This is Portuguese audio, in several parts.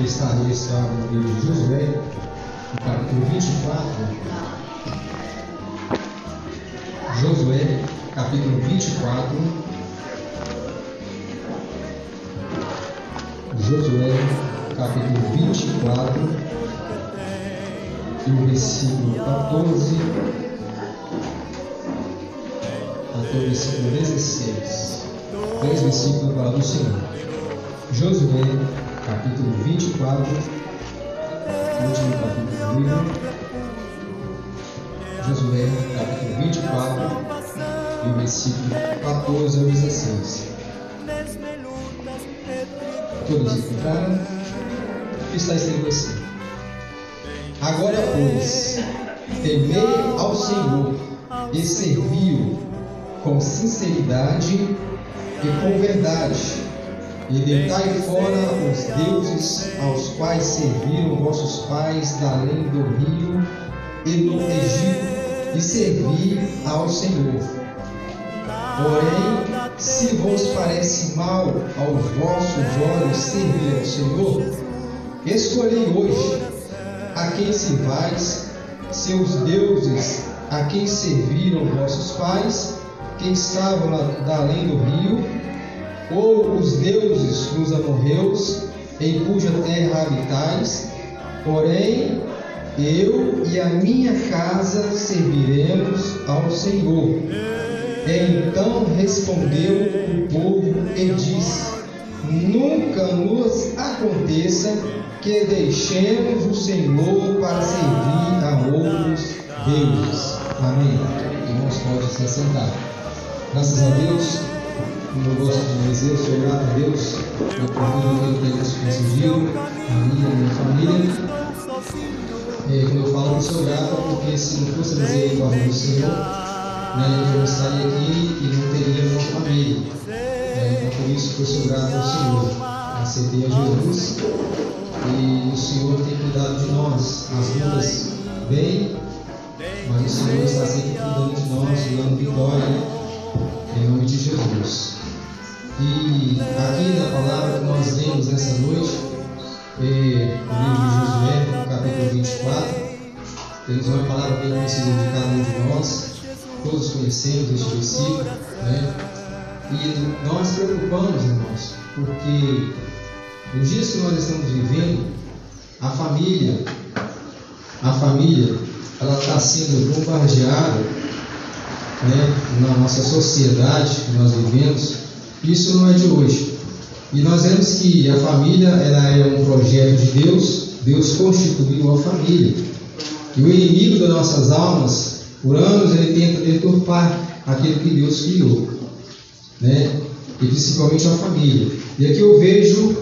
que está registrado no livro de Josué, no capítulo 24. Josué, capítulo 24. Josué, capítulo 24, e o versículo 14 até o versículo 16. Três versículos da palavra do Senhor. Josué, capítulo 24, último capítulo do livro. Josué, capítulo 24, e versículo 14 ao 16. Todos encontraram? Está escrito assim? Agora, pois, temei ao Senhor e serviu com sinceridade e com verdade, e deitai fora os deuses aos quais serviram vossos pais da além do rio e no Egito, e servi ao Senhor. Porém, se vos parece mal aos vossos olhos servir ao Senhor, escolhei hoje a quem servais, seus deuses, a quem serviram vossos pais, que estavam da além do rio, ou os deuses dos amorreus, em cuja terra habitais, porém eu e a minha casa serviremos ao Senhor. Então respondeu o povo e disse: Nunca nos aconteça que deixemos o Senhor para servir a outros deuses. Amém. Irmãos, pode se assentar. Graças a Deus, como eu gosto de dizer, sou grato a Deus por tudo que Deus concediu, a e a minha família. Quando eu falo que sou grato, é porque se não fosse dizer o amor do Senhor, né, eu estaria aqui e não teria uma família. É, por isso que eu sou grato ao Senhor. Aceitei a Jesus e o Senhor tem cuidado de nós, nas lutas bem, mas o Senhor está sempre cuidando de nós, dando vitória em nome de Jesus. E aqui na palavra que nós lemos nessa noite, é, o livro de Josué, no capítulo 24, temos uma palavra bem conhecida de cada de nós, todos conhecemos este versículo, né? E nós preocupamos, irmãos, porque nos dias que nós estamos vivendo, a família, a família, ela está sendo bombardeada né, na nossa sociedade que nós vivemos, isso não é de hoje. E nós vemos que a família ela é um projeto de Deus, Deus constituiu a família. E o inimigo das nossas almas, por anos, ele tenta deturpar aquilo que Deus criou, né? e principalmente a família. E aqui eu vejo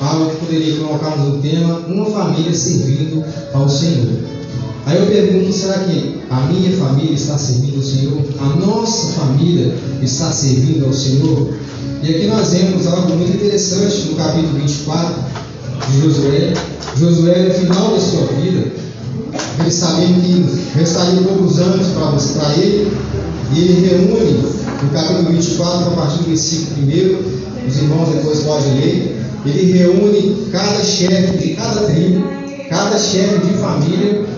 algo que poderia colocarmos no tema, uma família servindo ao Senhor. Aí eu pergunto, será que a minha família está servindo ao Senhor? A nossa família está servindo ao Senhor? E aqui nós vemos algo muito interessante no capítulo 24 de Josué. Josué, no final da sua vida, ele sabendo que restariam poucos anos para ele, e ele reúne, no capítulo 24, a partir do versículo 1, os irmãos depois podem ler, ele reúne cada chefe de cada tribo, cada chefe de família,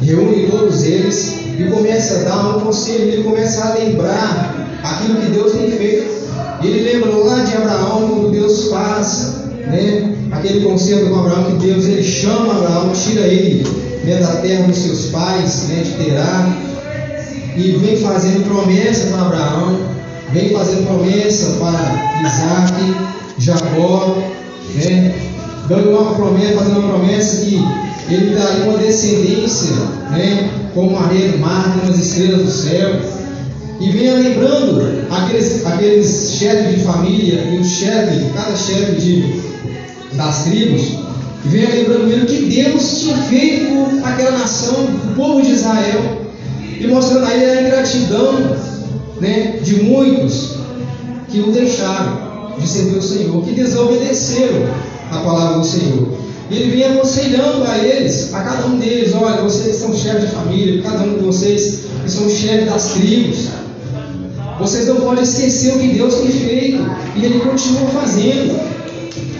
reúne todos eles e começa a dar um conselho, ele começa a lembrar aquilo que Deus tem feito. Ele lembra lá de Abraão, quando Deus faz né, aquele conselho com Abraão, que Deus ele chama Abraão, tira ele né, da terra dos seus pais, né, de Terá, e vem fazendo promessa para Abraão, vem fazendo promessa para Isaac, Jacó, né, dando uma promessa, fazendo uma promessa que ele daria uma descendência, né, como a do mar, como as estrelas do céu. E venha lembrando aqueles, aqueles chefes de família e os chefes, cada chefe de, das tribos, e venha lembrando mesmo que Deus tinha feito aquela nação, o povo de Israel, e mostrando a ele a ingratidão né, de muitos que o deixaram de servir o Senhor, que desobedeceram a palavra do Senhor. Ele vem aconselhando a eles, a cada um deles: olha, vocês são chefes de família, cada um de vocês são chefes das tribos. Vocês não podem esquecer o que Deus tem feito. E Ele continua fazendo.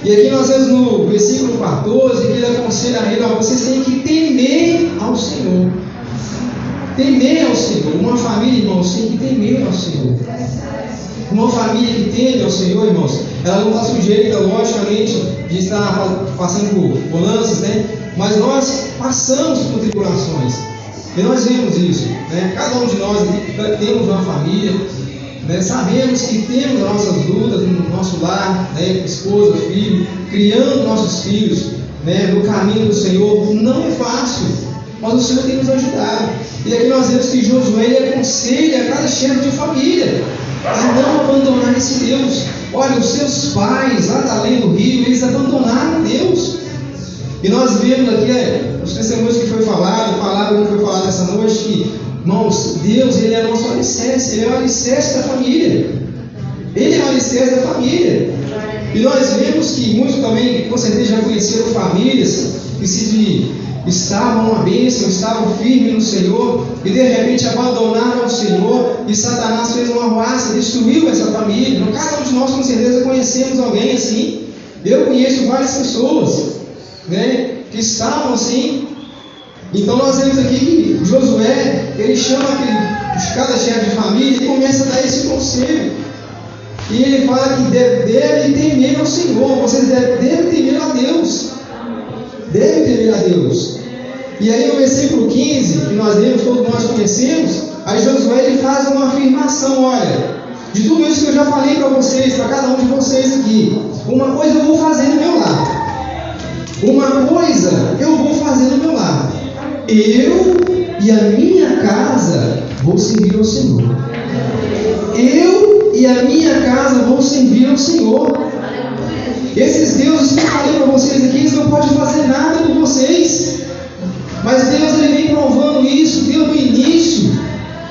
E aqui nós vemos no versículo 14 que ele aconselha a ele: ó, vocês têm que temer ao Senhor. Temer ao Senhor. Uma família, irmãos, tem que temer ao Senhor. Uma família que teme ao Senhor, irmãos, ela não está sujeita, logicamente, de estar passando por, lances, né? Mas nós passamos por tribulações. E nós vemos isso. Né? Cada um de nós temos uma família. Né? Sabemos que temos nossas lutas no nosso lar, né? esposa, filho, criando nossos filhos né? no caminho do Senhor. Não é fácil, mas o Senhor tem nos ajudado. E aqui nós vemos que Josué aconselha a cada chefe de família a não abandonar esse Deus. Olha, os seus pais, lá da além do rio, eles abandonaram Deus. E nós vemos aqui é, os testemunhos que foi falado, palavra que foi falada essa noite, que, irmãos, Deus, Ele é nosso alicerce, Ele é o alicerce da família. Ele é o alicerce da família. E nós vemos que muitos também, com certeza, já conheceram famílias que se estavam uma bênção, estavam firmes no Senhor, e de repente abandonaram o Senhor, e Satanás fez uma ruaça, destruiu essa família. Então, cada um de nós com certeza conhecemos alguém assim. Eu conheço várias pessoas né, que estavam assim. Então nós vemos aqui que Josué, ele chama aquele, cada chefe de família e começa a dar esse conselho. E ele fala que deve, deve temer ao Senhor, vocês devem, devem temer a Deus. Devem temer a Deus. E aí no versículo 15, que nós lemos, todos nós conhecemos, aí Josué ele faz uma afirmação, olha, de tudo isso que eu já falei para vocês, para cada um de vocês aqui, uma coisa eu vou fazer no meu lar. Uma coisa eu vou fazer no meu lar. Eu e a minha casa vou servir ao Senhor. Eu e a minha casa vou servir ao Senhor. Esses deuses que eu falei para vocês aqui, eles não podem fazer nada por vocês. Mas Deus ele vem provando isso, Deus no início,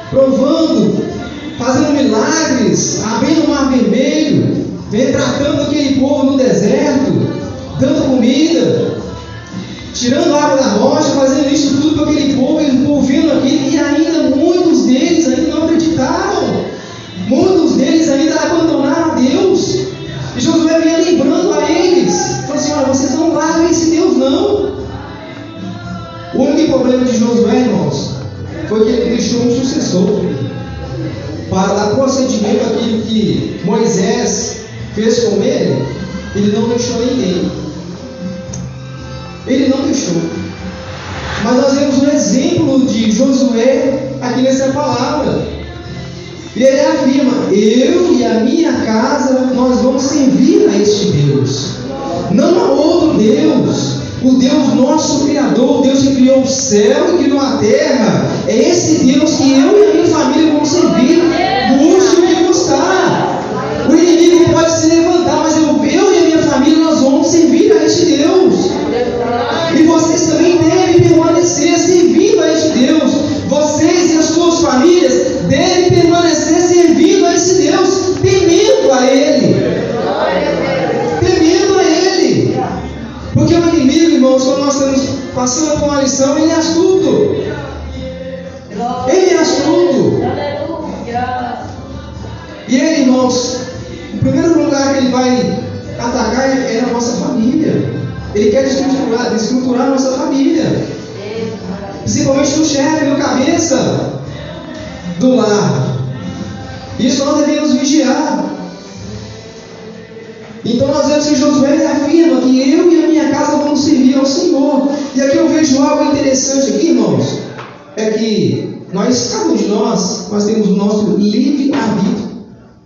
provando, fazendo milagres, abrindo o mar vermelho, vem tratando aquele povo no deserto, dando comida, tirando água da rocha, fazendo isso tudo para aquele povo, eles ouvindo aquilo, e ainda muitos deles ainda não acreditaram. Muitos deles ainda abandonaram Deus. E Josué assim, olha, vocês não largam esse Deus não. O único problema de Josué, irmãos, foi que ele deixou um sucessor para dar procedimento àquilo que Moisés fez com ele, ele não deixou ninguém. Ele não deixou. Mas nós vemos um exemplo de Josué aqui nessa palavra. E ele afirma: Eu e a minha casa, nós vamos servir a este Deus. Não a outro Deus. O Deus nosso Criador, o Deus que criou o céu e criou a terra. É esse Deus que eu e a minha família vamos servir. Busque que buscar. O inimigo pode se levantar,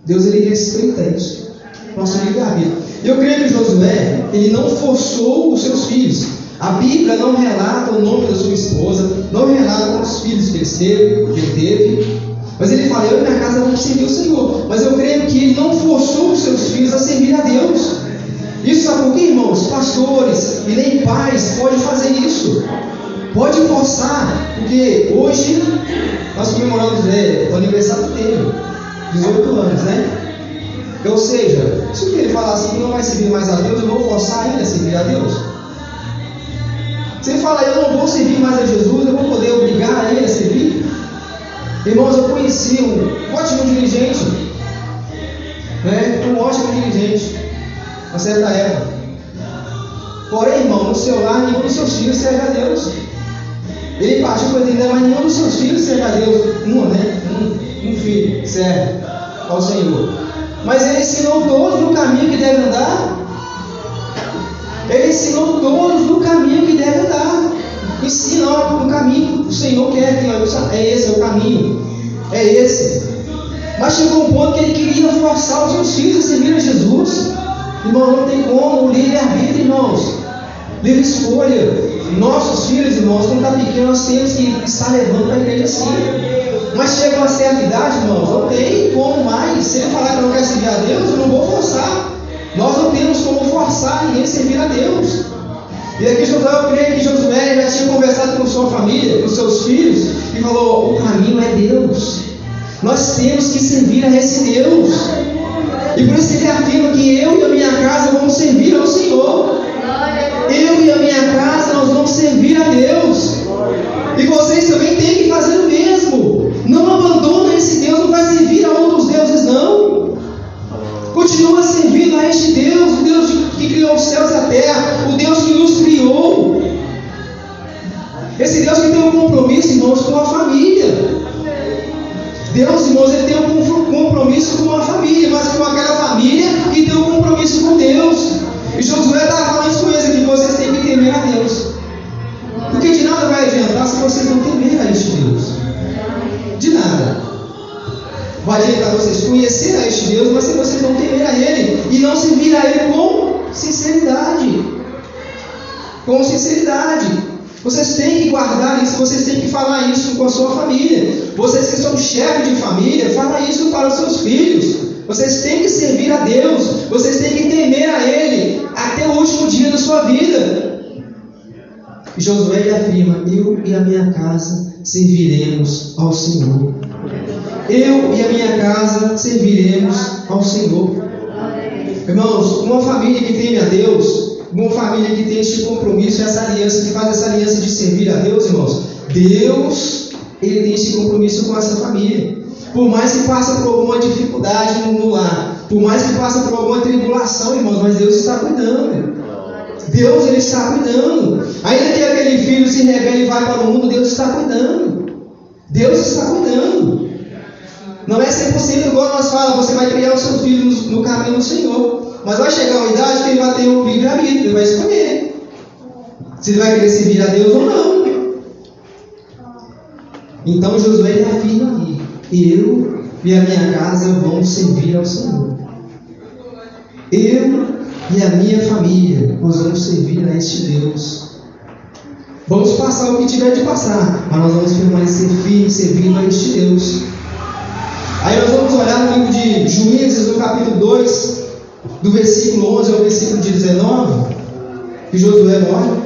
Deus ele respeita isso. Nosso livre-arbítrio. Eu creio que Josué, ele não forçou os seus filhos. A Bíblia não relata o nome da sua esposa, não relata quantos filhos que ele teve, que ele teve. Mas ele fala, eu e minha casa vamos servir o Senhor. Mas eu creio que ele não forçou os seus filhos a servir a Deus. Isso sabe por quê, irmãos? Pastores e nem pais podem fazer isso. Pode forçar, porque hoje nós comemoramos é, o aniversário dele, 18 anos, né? Ou seja, se ele falar assim não vai servir mais a Deus, eu vou forçar ainda a servir a Deus. Se ele falar eu não vou servir mais a Jesus, eu vou poder obrigar ele a servir? Irmãos, eu conheci um ótimo dirigente, né? um ótimo dirigente, na certa época. Porém, irmão, no seu lar, nenhum dos seus filhos serve a Deus. Ele partiu para entender, mas nenhum dos seus filhos serve a Deus. Um, né? Um, um filho serve ao Senhor. Mas ele ensinou todos no caminho que deve andar. Ele ensinou todos no caminho que deve andar. Ensina no caminho que o Senhor quer que é esse é o caminho. É esse. Mas chegou um ponto que ele queria forçar os seus filhos a servir a Jesus. Irmão, não tem como, livre-arbítrio, irmãos. Livre escolha. Nossos filhos, irmãos, quando está pequeno, nós temos que estar levando para a igreja sim. Mas chega uma certa idade, irmãos, não tem como mais. Se ele falar que não quer servir a Deus, eu não vou forçar. Nós não temos como forçar ninguém a servir a Deus. E aqui Josué, eu creio que Josué já tinha conversado com sua família, com seus filhos, e falou: o caminho é Deus. Nós temos que servir a esse Deus. E por isso ele afirma que eu e a minha casa vamos servir ao Senhor. Eu e a minha casa nós vamos servir a Deus. E vocês também têm que fazer o mesmo. Não abandona esse Deus, não vai servir a outros deuses, não. Continua servindo a este Deus, o Deus que criou os céus e a terra, o Deus que nos criou. Esse Deus que tem um compromisso, irmãos, com a família. Deus, irmãos, ele tem um compromisso com a família, mas com aquela Com sinceridade. Vocês têm que guardar isso, vocês têm que falar isso com a sua família. Vocês que são chefe de família, fala isso para os seus filhos. Vocês têm que servir a Deus, vocês têm que temer a Ele até o último dia da sua vida. E Josué afirma: Eu e a minha casa serviremos ao Senhor. Eu e a minha casa serviremos ao Senhor. Irmãos, uma família que teme a Deus, uma família que tem este compromisso, essa aliança, que faz essa aliança de servir a Deus, irmãos, Deus, ele tem esse compromisso com essa família. Por mais que passe por alguma dificuldade no lar, por mais que passe por alguma tribulação, irmãos, mas Deus está cuidando. Deus ele está cuidando. Ainda que aquele filho se rebele e vá para o mundo, Deus está cuidando. Deus está cuidando. Não é 100% igual nós falamos, você vai criar o seu filho no caminho do Senhor. Mas vai chegar uma idade que ele vai ter um livre-arbítrio, ele vai escolher. Se ele vai querer servir a Deus ou não. Então Josué afirma aqui: Eu e a minha casa vamos servir ao Senhor. Eu e a minha família nós vamos servir a este Deus. Vamos passar o que tiver de passar, mas nós vamos permanecer firmes servindo a este Deus. Aí nós vamos olhar no livro de Juízes, no capítulo 2, do versículo 11 ao versículo 19, que Josué morre,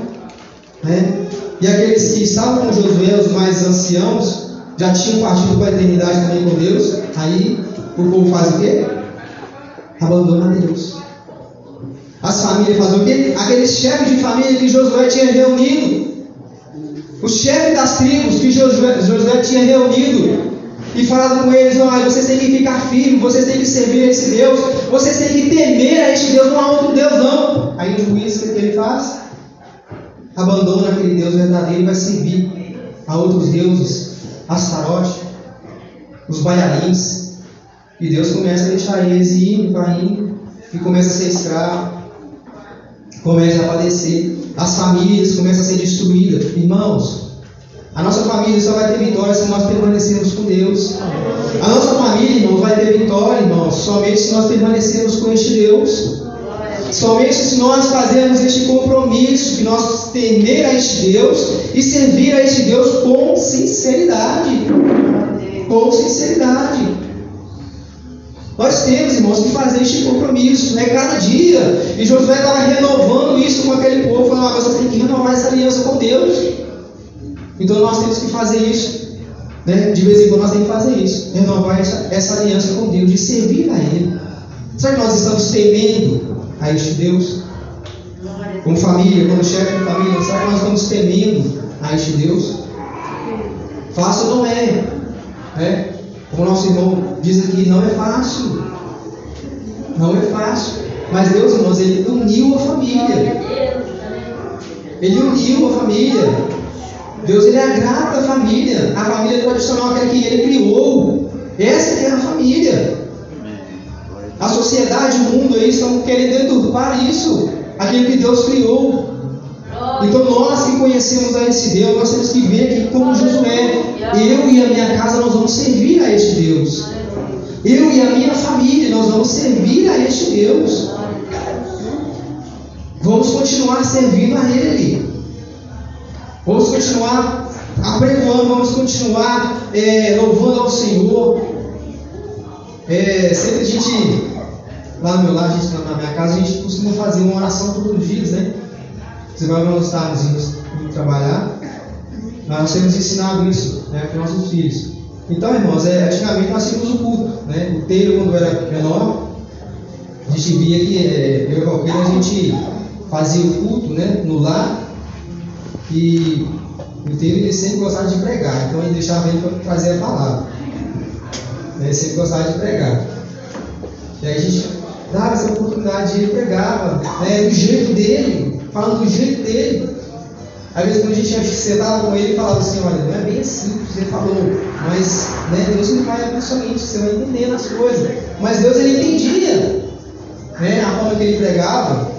né? E aqueles que estavam com Josué, os mais anciãos, já tinham partido para a eternidade também com Deus. Aí o povo faz o quê? Abandona Deus. As famílias fazem o quê? Aqueles chefes de família que Josué tinha reunido. Os chefes das tribos que Josué, Josué tinha reunido e falado com eles: olha, vocês têm que ficar firmes, vocês têm que servir a esse Deus, vocês têm que temer a este Deus, não há outro Deus, não. Aí o juiz, o que ele faz? Abandona aquele Deus verdadeiro e vai servir a outros deuses, Astarote, os bailarins. E Deus começa a deixar eles indo, vai indo, e começa a ser escravo, começa a padecer. As famílias começam a ser destruídas. Irmãos, a nossa família só vai ter vitória se nós permanecermos com Deus. A nossa família, irmãos, vai ter vitória, irmãos, somente se nós permanecermos com este Deus. Somente se nós fazermos este compromisso, que nós temer a este Deus e servir a este Deus com sinceridade. Com sinceridade. Nós temos, irmãos, que fazer este compromisso, né? Cada dia. E Josué estava renovando isso com aquele povo, falando, ah, você tem que renovar essa aliança com Deus. Então nós temos que fazer isso. Né? De vez em quando nós temos que fazer isso. Renovar essa, essa aliança com Deus, de servir a Ele. Será que nós estamos temendo a este Deus? Como família, como chefe de família, será que nós estamos temendo a este Deus? Fácil não é. Né? Como nosso irmão diz aqui, não é fácil. Não é fácil. Mas Deus, irmãos, Ele uniu a família. Ele uniu a família. Deus ele agrada a família, a família tradicional, aquela que ele criou. Essa que é a família. A sociedade, o mundo aí estão querendo deturpar isso, aquilo que Deus criou. Então nós que conhecemos a esse Deus, nós temos que ver aqui como Josué. Eu e a minha casa nós vamos servir a este Deus. Eu e a minha família nós vamos servir a este Deus. Vamos continuar servindo a Ele. Vamos continuar apregoando, vamos continuar é, louvando ao Senhor. É, sempre a gente, lá no meu lar, gente, na minha casa, a gente costuma fazer uma oração todos os dias, né? Você vai nós estarmos indo trabalhar, nós temos ensinado isso né, para os nossos filhos. Então, irmãos, é, antigamente nós tínhamos o culto, né? O telho, quando era menor, a gente via que é, eu e a gente fazia o culto né, no lar e o telho ele sempre gostava de pregar, então ele deixava ele para trazer a palavra. Ele sempre gostava de pregar. E aí a gente dava essa oportunidade de ele pregava, né, do jeito dele, falando do jeito dele. Às vezes quando a gente sentava com ele falava assim, olha, não é bem assim que você falou, mas né, Deus não vai pessoalmente, você vai entendendo as coisas. Mas Deus ele entendia né, a forma que ele pregava.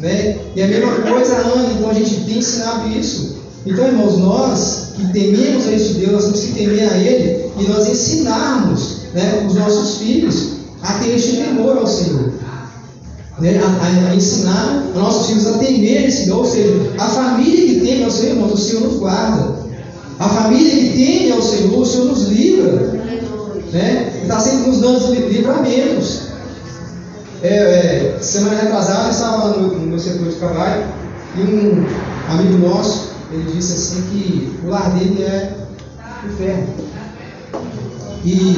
Né? E a mesma coisa, Ana, então a gente tem ensinado isso. Então, irmãos, nós que tememos a este Deus, nós temos que temer a Ele e nós ensinarmos né, os nossos filhos a ter este temor ao Senhor né, a, a, ensinar nossos filhos a temer esse Senhor, ou seja, a família que teme ao Senhor, irmãos, o Senhor nos guarda. A família que teme ao Senhor, o Senhor nos livra. Né? Está sempre nos dando livramentos. É, é, semana retrasada, eu estava no, no meu setor de trabalho e um amigo nosso, ele disse assim que o lar dele é o inferno. E,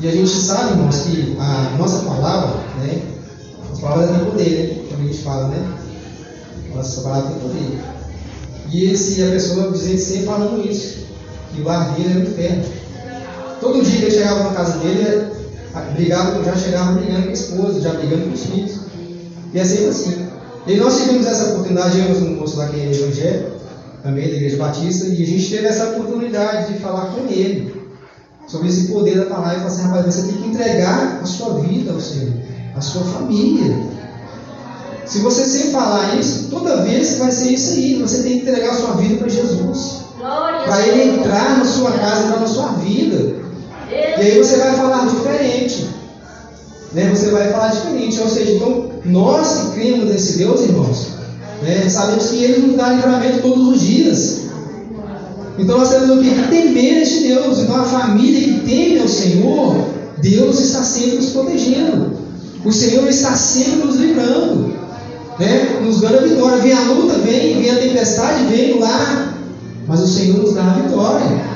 e a gente sabe, irmãos, que a nossa palavra, né, as palavras têm poder, né? Como a gente fala, né? Nossa palavra tem poder. E esse, a pessoa dizendo sempre falando isso, que o lar dele era o inferno. Todo dia que ele chegava na casa dele, brigava, já chegava brigando com a esposa, já brigando com os filhos. E é sempre assim. E nós tivemos essa oportunidade, eu um moço lá que é evangélico, também da Igreja Batista, e a gente teve essa oportunidade de falar com ele sobre esse poder da palavra e falar assim, rapaz, você tem que entregar a sua vida ao Senhor a sua família. Se você sempre falar isso, toda vez vai ser isso aí. Você tem que entregar a sua vida para Jesus. Para Ele entrar na sua casa, entrar na sua vida. E aí você vai falar diferente. Né? Você vai falar diferente. Ou seja, então, nós que cremos nesse Deus, irmãos, né? sabemos que Ele nos dá livramento todos os dias. Então nós temos o que? Temer este Deus. Então a família que teme ao Senhor, Deus está sempre nos protegendo. O Senhor está sempre nos livrando, né? nos dando a vitória. Vem a luta, vem, vem a tempestade, vem lá, mas o Senhor nos dá a vitória.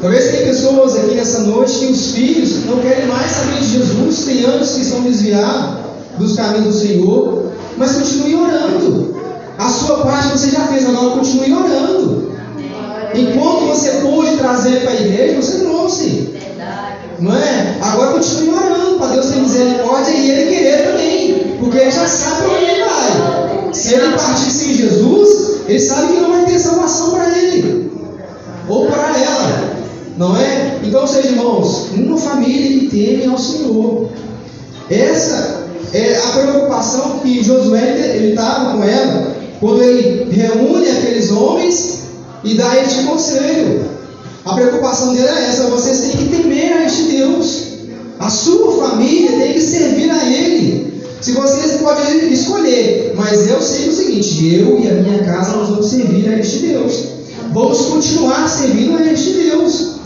Talvez tenha pessoas aqui nessa noite que os filhos não querem mais saber de Jesus, tem anos que estão desviados dos caminhos do Senhor, mas continue orando. A sua parte você já fez, agora continue orando. Enquanto você pôde trazer para a igreja, você trouxe. Não é? Agora continue orando para Deus ter misericórdia e Ele querer também. Porque Ele já sabe para onde Ele vai. Se Ele partir sem Jesus, Ele sabe que não vai ter salvação para Ele. Ou para ela. Não é? Então, seja irmãos, uma família que teme ao Senhor. Essa é a preocupação que Josué ele estava com ela quando ele reúne aqueles homens e dá este conselho. A preocupação dele é essa: vocês têm que temer a este Deus. A sua família tem que servir a Ele. Se vocês podem escolher, mas eu sei o seguinte: eu e a minha casa nós vamos servir a este Deus. Vamos continuar servindo a este Deus,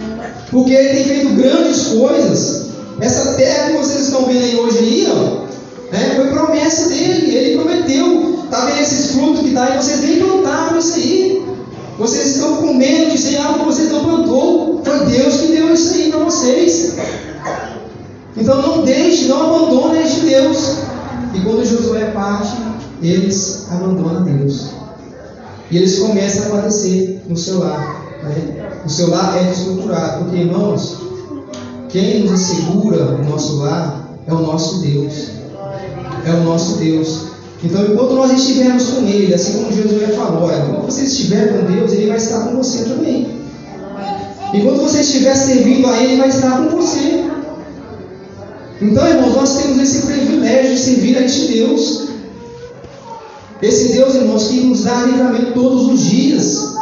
porque Ele tem feito grandes coisas. Essa terra que vocês estão vendo aí hoje aí, ó, né, foi promessa dele. Ele prometeu. Tá vendo esses frutos que tá aí? Vocês nem plantaram isso aí. Vocês estão com medo de ser algo que vocês não plantou. Foi Deus que deu isso aí para vocês. Então não deixe, não abandone este Deus. E quando Josué parte, eles abandonam Deus. E eles começam a padecer no seu lar. Né? O seu lar é desestruturado. Porque, irmãos, quem nos assegura o nosso lar é o nosso Deus. É o nosso Deus. Então, enquanto nós estivermos com Ele, assim como Josué falou, olha, quando você estiver com Deus, Ele vai estar com você também. Enquanto você estiver servindo a Ele, Ele vai estar com você. Então, irmãos, nós temos esse privilégio de servir a este Deus. Esse Deus, irmãos, que nos dá livramento todos os dias.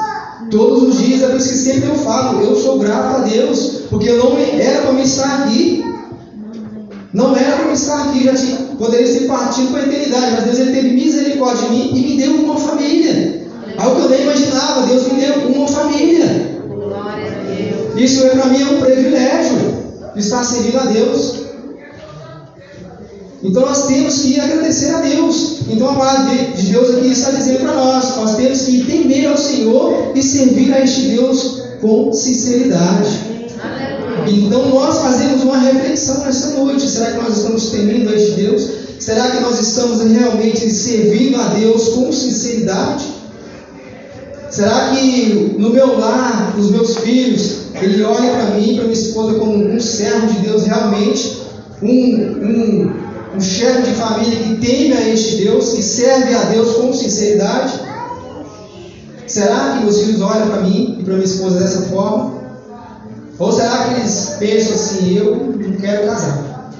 Todos os dias, é que sempre eu falo, eu sou grato a Deus, porque eu não era para me estar aqui. Não era para me estar aqui, já tinha, poderia ser partido para a eternidade, mas Deus ele teve misericórdia de mim e me deu uma família. Algo que eu nem imaginava, Deus me deu uma família. Isso é para mim é um privilégio, estar servindo a Deus. Então nós temos que agradecer a Deus. Então a palavra de Deus aqui está dizendo para nós: nós temos que temer ao Senhor e servir a este Deus com sinceridade. Então nós fazemos uma reflexão nessa noite. Será que nós estamos temendo a este Deus? Será que nós estamos realmente servindo a Deus com sinceridade? Será que no meu lar, os meus filhos, ele olha para mim, para minha esposa como um servo de Deus realmente, um, um, um chefe de família que teme a este Deus, que serve a Deus com sinceridade? Será que meus filhos olham para mim e para minha esposa dessa forma? Ou será que eles pensam assim, eu não quero casar?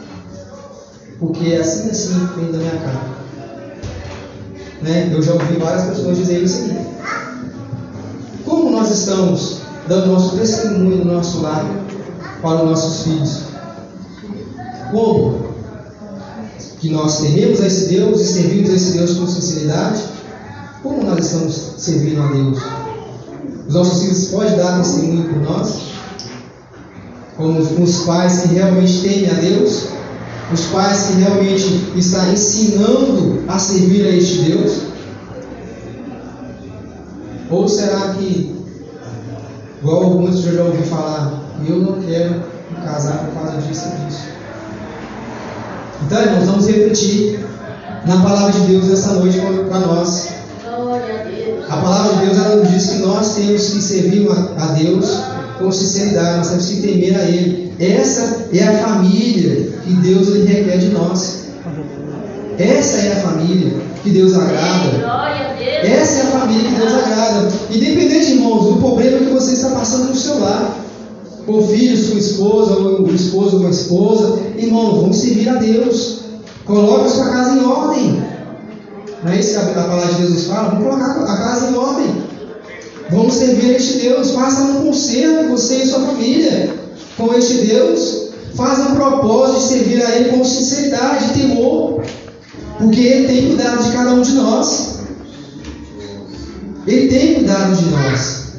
Porque é assim assim vem da minha cara. Né? Eu já ouvi várias pessoas dizer isso aqui. Como nós estamos dando nosso testemunho no nosso lar para os nossos filhos? Como? Que nós tememos a esse Deus e servimos a esse Deus com sinceridade? Como nós estamos servindo a Deus? Os nossos filhos podem dar testemunho por nós? como os pais que realmente temem a Deus, os pais que realmente estão ensinando a servir a este Deus? Ou será que, igual alguns já ouvi falar, eu não quero casar por causa disso e disso? Então, irmãos, vamos refletir na palavra de Deus essa noite para nós. A palavra de Deus ela nos diz que nós temos que servir a Deus com sinceridade, nós temos que temer a Ele. Essa é a família que Deus ele requer de nós. Essa é a família que Deus agrada. Essa é a família que Deus agrada. Independente, irmãos, do problema que você está passando no seu lar, com filhos, com esposa, ou o esposo com a esposa, irmão, vamos servir a Deus. Coloque a sua casa em ordem. Não é isso que a palavra de Jesus fala? Vamos colocar a casa em ordem. Vamos servir a este Deus. Faça um conserto, você e sua família, com este Deus. Faça um propósito de servir a Ele com sinceridade e temor. Porque Ele tem cuidado de cada um de nós. Ele tem cuidado de nós.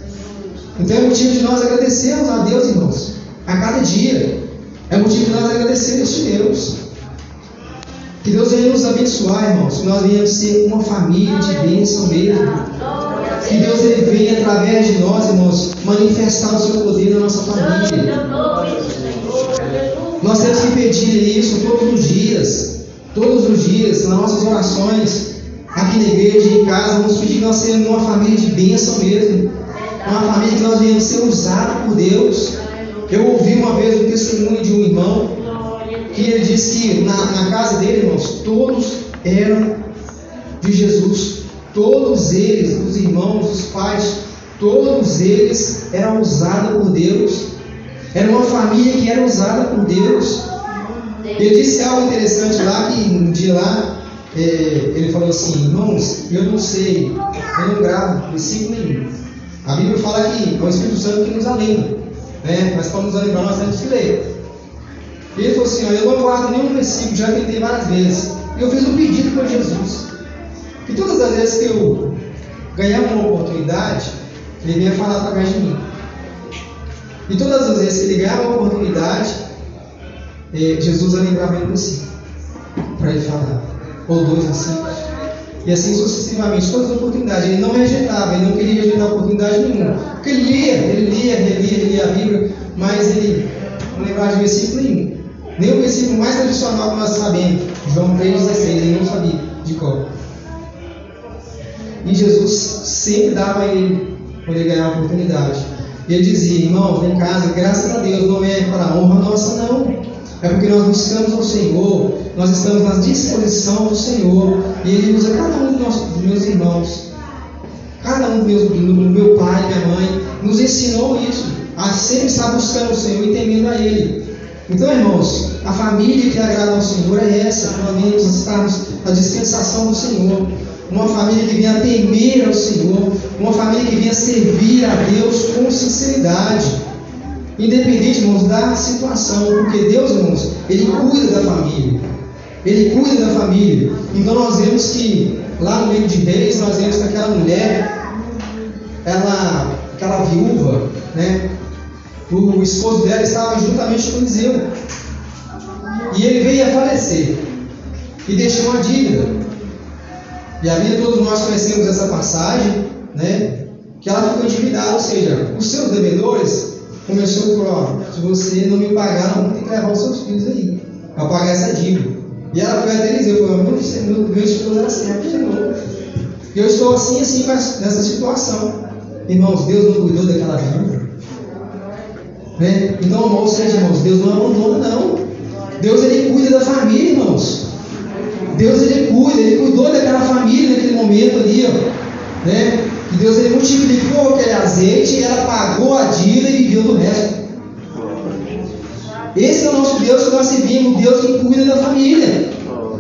Então é motivo de nós agradecermos a Deus, irmãos, a cada dia. É motivo de nós agradecermos a Deus. Que Deus venha nos abençoar, irmãos. Que nós venhamos ser uma família de bênção mesmo. Que Deus ele venha através de nós, irmãos, manifestar o seu poder na nossa família. Nós temos que pedir isso todos os dias. Todos os dias, nas nossas orações, aqui na igreja, em casa, vamos pedir que nós sejamos uma família de bênção mesmo. Uma família que nós venhamos ser usados por Deus. Eu ouvi uma vez o testemunho de um irmão que ele disse que na, na casa dele, irmãos, todos eram de Jesus. Todos eles, os irmãos, os pais, todos eles eram usados por Deus. Era uma família que era usada por Deus. Ele disse algo interessante lá, que um dia lá, é, ele falou assim, irmãos, eu não sei, eu não gravo versículo nenhum. A Bíblia fala que é o Espírito Santo que nos lembra. Né? Mas para nos lembrar, nós temos que ler. Ele falou assim, eu não guardo nenhum versículo, já tentei várias vezes. E eu fiz um pedido para Jesus. E todas as vezes que eu ganhava uma oportunidade, ele vinha falar através de mim. E todas as vezes que ele ganhava uma oportunidade, eh, Jesus ia lembrar mesmo assim, para ele falar. Ou dois assim. E assim sucessivamente, todas as oportunidades. Ele não rejeitava, ele não queria rejeitar oportunidade nenhuma. Porque ele lia, ele lia, ele lia, ele lia a Bíblia, mas ele não lembrava de versículo nenhum. Nem o versículo mais tradicional que nós sabemos, João 3,16, ele não sabia de qual. E Jesus sempre dava a ele ele ganhava a oportunidade. Ele dizia, irmão, em casa, graças a Deus, não é para a honra nossa, não. É porque nós buscamos ao Senhor, nós estamos na disposição do Senhor. E Ele usa cada um dos, nossos, dos meus irmãos, cada um dos meus, do meu pai, minha mãe, nos ensinou isso, a sempre estar buscando o Senhor e temendo a Ele. Então, irmãos, a família que agrada ao Senhor é essa, nós venhamos estarmos na dispensação do Senhor. Uma família que venha temer ao Senhor, uma família que venha servir a Deus com sinceridade. Independente, irmãos, da situação, porque Deus, irmãos, Ele cuida da família. Ele cuida da família. Então nós vemos que lá no livro de Reis, nós vemos que aquela mulher, ela, aquela viúva, né? O esposo dela estava juntamente com Eliseu. E ele veio a falecer. E deixou uma dívida. E a vida todos nós conhecemos essa passagem, né? Que ela ficou endividada, ou seja, os seus devedores começou por, ó, se você não me pagar, não tem que levar os seus filhos aí, para pagar essa dívida. E ela foi até falou, meu, meu, esposo era Senhor. E eu estou assim, assim, nessa situação. Irmãos, Deus não cuidou daquela vida. Né? Então, ou seja, irmãos, Deus não abandona, não. Deus, Ele cuida da família, irmãos. Deus, Ele cuida, Ele cuidou daquela família naquele momento ali, ó. Né? E Deus ele multiplicou aquele azeite e ela pagou a dívida e viveu do resto. Esse é o nosso Deus que nós servimos, o Deus que cuida da família.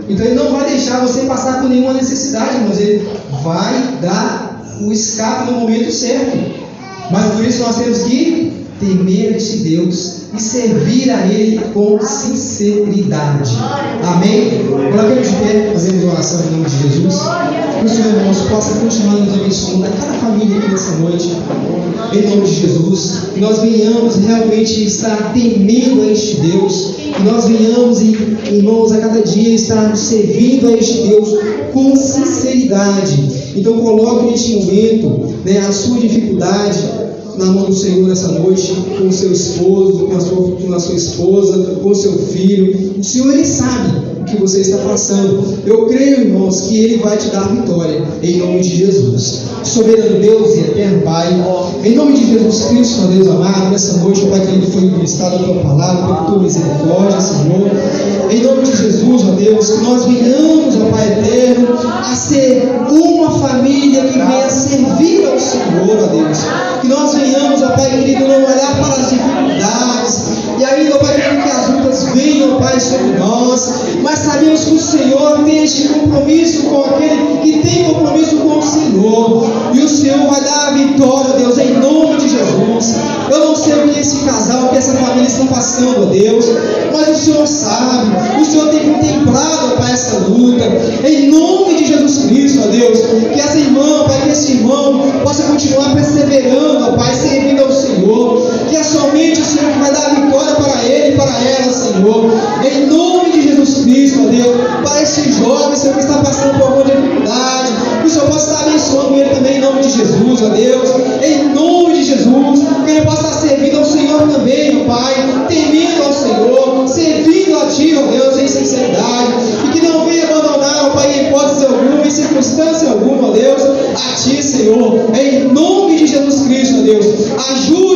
Então ele não vai deixar você passar por nenhuma necessidade, irmãos. Ele vai dar o escape no momento certo. Mas por isso nós temos que temer este Deus e servir a Ele com sinceridade. Amém? Coloquemos de pé, fazemos oração em nome de Jesus. Que o Senhor, irmãos, possa continuar nos abençoando a cada família aqui nessa noite. Em nome de Jesus. Que nós venhamos realmente estar temendo a este Deus. Que nós venhamos, irmãos, a cada dia estarmos servindo a este Deus com sinceridade. Então coloque neste momento né, a sua dificuldade, na mão do Senhor nessa noite, com o seu esposo, com a sua, com a sua esposa, com o seu filho. O Senhor, Ele sabe que você está passando. Eu creio, irmãos, que Ele vai te dar vitória, em nome de Jesus. Soberano Deus e eterno Pai, em nome de Jesus Cristo, Deus amado, nessa noite, Pai, que Ele foi ministrado a tua palavra, pela tua misericórdia, Senhor. Em nome de Jesus, ó Deus, que nós venhamos, ó Pai eterno, a ser uma família que venha servir ao Senhor, ó Deus. Que nós venhamos, ó Pai querido, não olhar para as dificuldades, e ainda, ó Pai querido, Pai, sobre nós, mas sabemos que o Senhor tem este compromisso com aquele que tem compromisso com o Senhor, e o Senhor vai dar a vitória, Deus, em nome de Jesus. Eu não sei o que esse casal, o que essa família estão passando, Deus, mas o Senhor sabe, o Senhor tem contemplado, Pai, essa luta, em nome de Jesus Cristo, ó Deus, que essa irmã, Pai, que esse irmão possa continuar perseverando, ó Pai, servindo ao Senhor, que é somente o Senhor que vai dar vitória para ele e para ela, Senhor, em nome de Jesus Cristo, ó Deus, para esse jovem, Senhor, que está passando por alguma dificuldade, que o Senhor possa estar abençoando ele também em nome de Jesus, ó Deus, em nome de Jesus, que ele possa estar servindo ao Senhor também, ó Pai, temendo ao Senhor, servindo a Ti, ó Deus, em sinceridade, e que não venha abandonar, ó Pai, em hipótese alguma, em circunstância alguma, ó Deus, a Ti, Senhor, em nome de Jesus Cristo, ó Deus, ajude-nos,